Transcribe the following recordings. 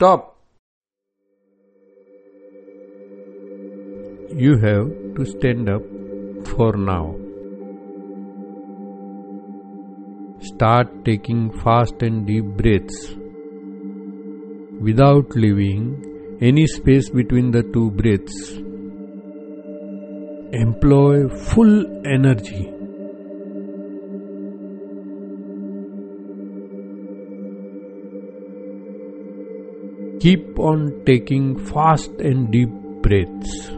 Stop! You have to stand up for now. Start taking fast and deep breaths without leaving any space between the two breaths. Employ full energy. Keep on taking fast and deep breaths.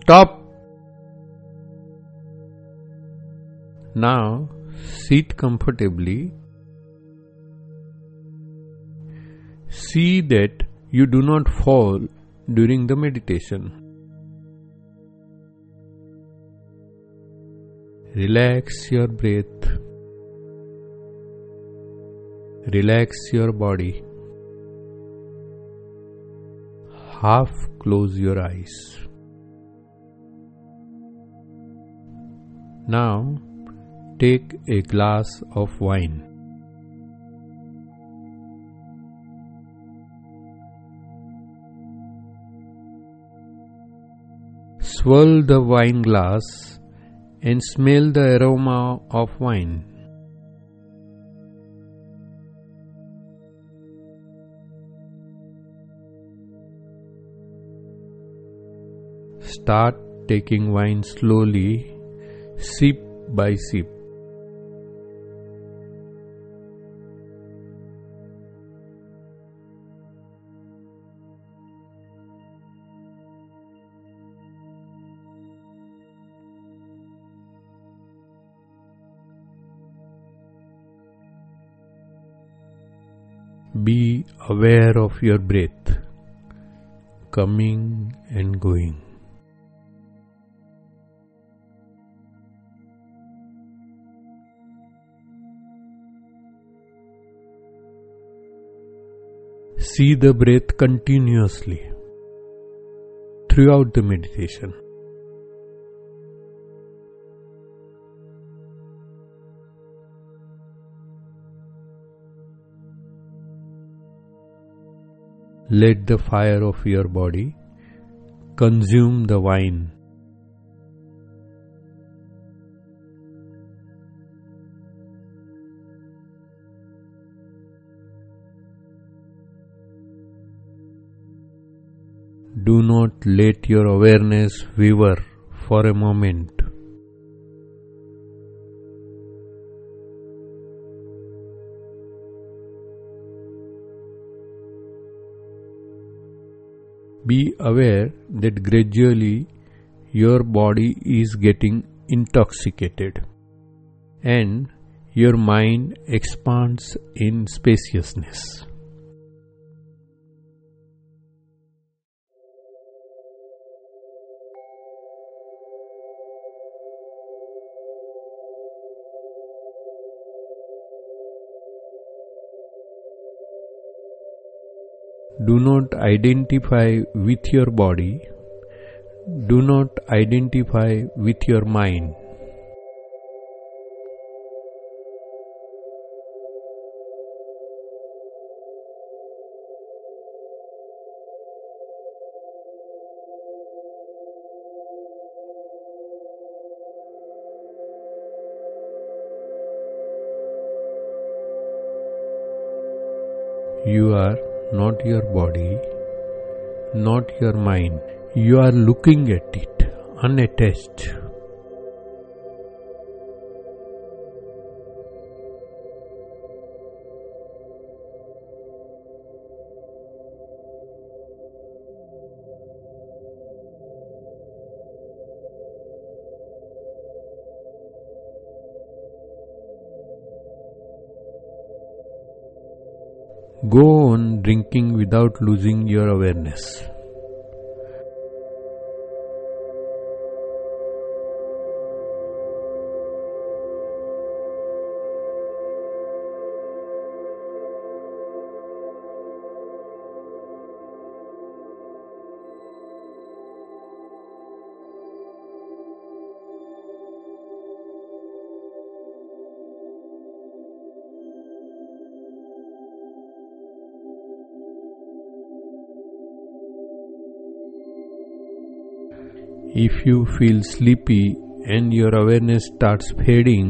Stop. Now sit comfortably. See that you do not fall during the meditation. Relax your breath. Relax your body. Half close your eyes. Now take a glass of wine. Swirl the wine glass and smell the aroma of wine. Start taking wine slowly sip by sip. Be aware of your breath coming and going. See the breath continuously throughout the meditation. Let the fire of your body consume the wine. Do not let your awareness waver for a moment. Be aware that gradually your body is getting intoxicated and your mind expands in spaciousness. Do not identify with your body. Do not identify with your mind. You are not your body, not your mind. You are looking at it, unattached. Go on drinking without losing your awareness. If you feel sleepy and your awareness starts fading,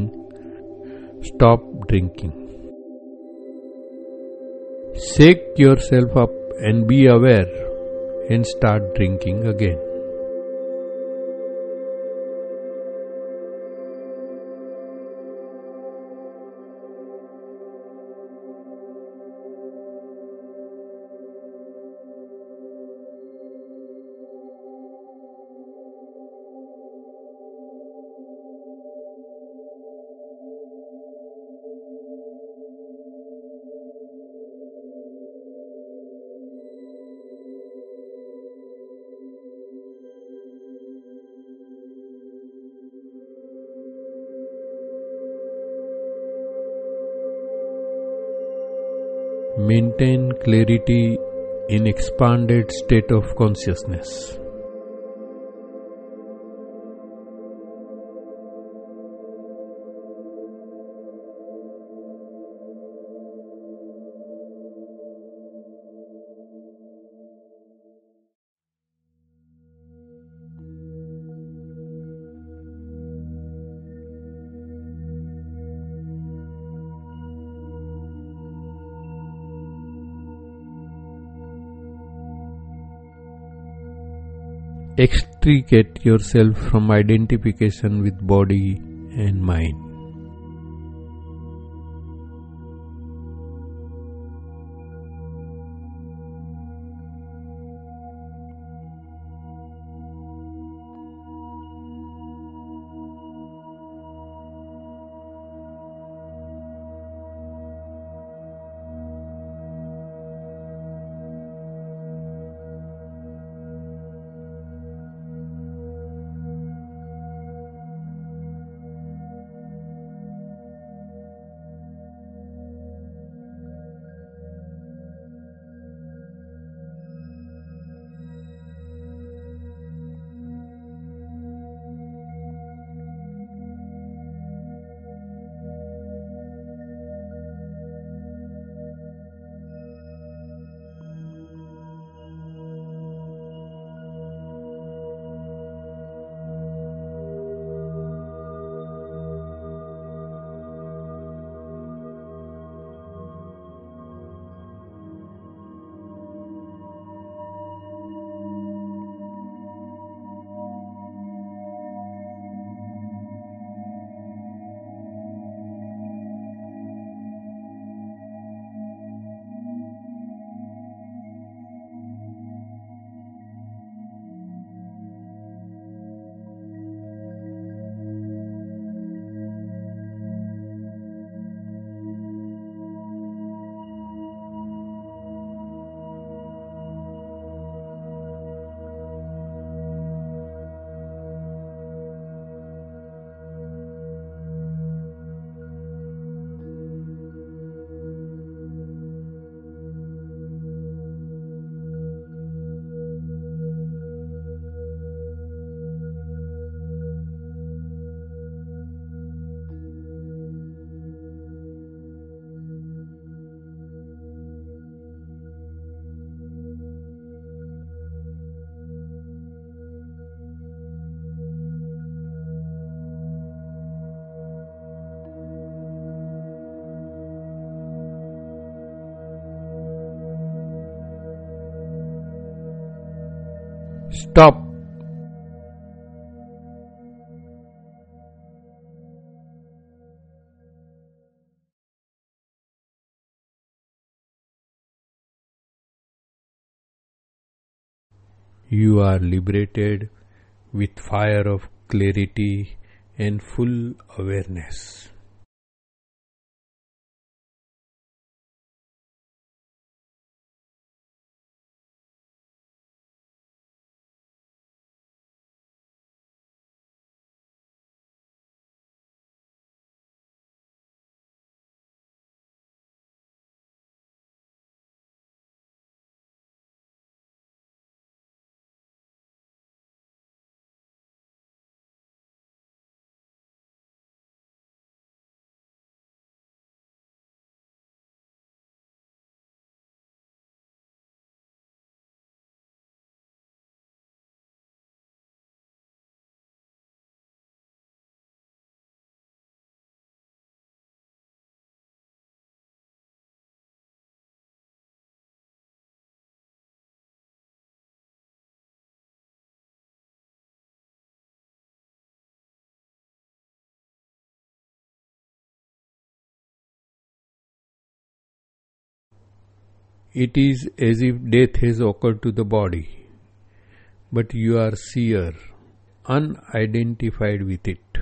stop drinking. Shake yourself up and be aware and start drinking again. Maintain clarity in expanded state of consciousness. Extricate yourself from identification with body and mind. Stop. You are liberated with fire of clarity and full awareness. It is as if death has occurred to the body, but you are seer, unidentified with it.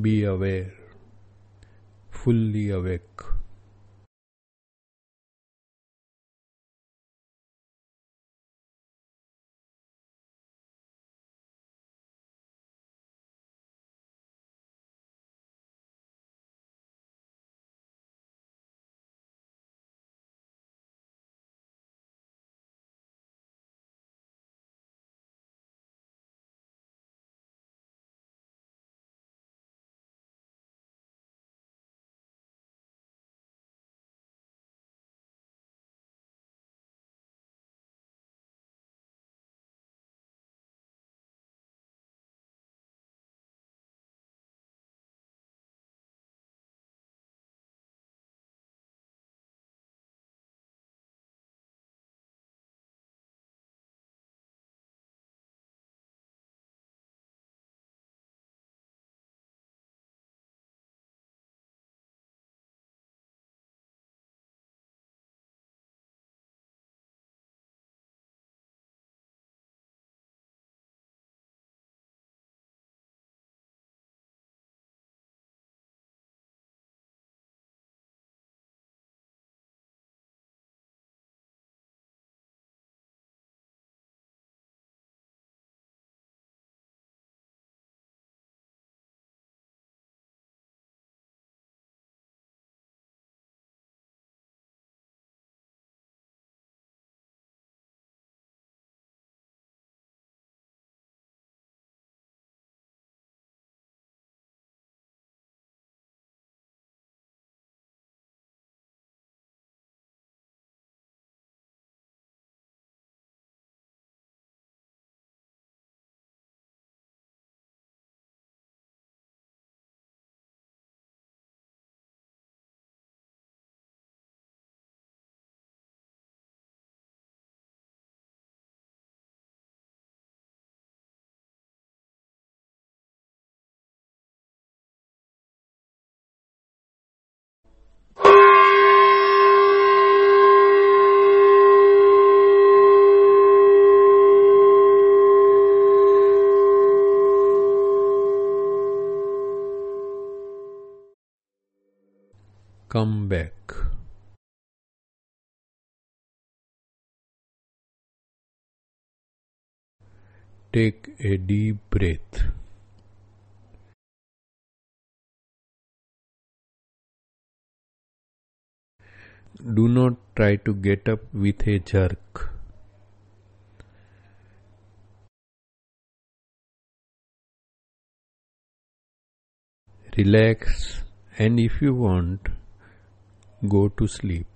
Be aware, fully awake. Come back. take a deep breath. Do not try to get up with a jerk. Relax and if you want, go to sleep.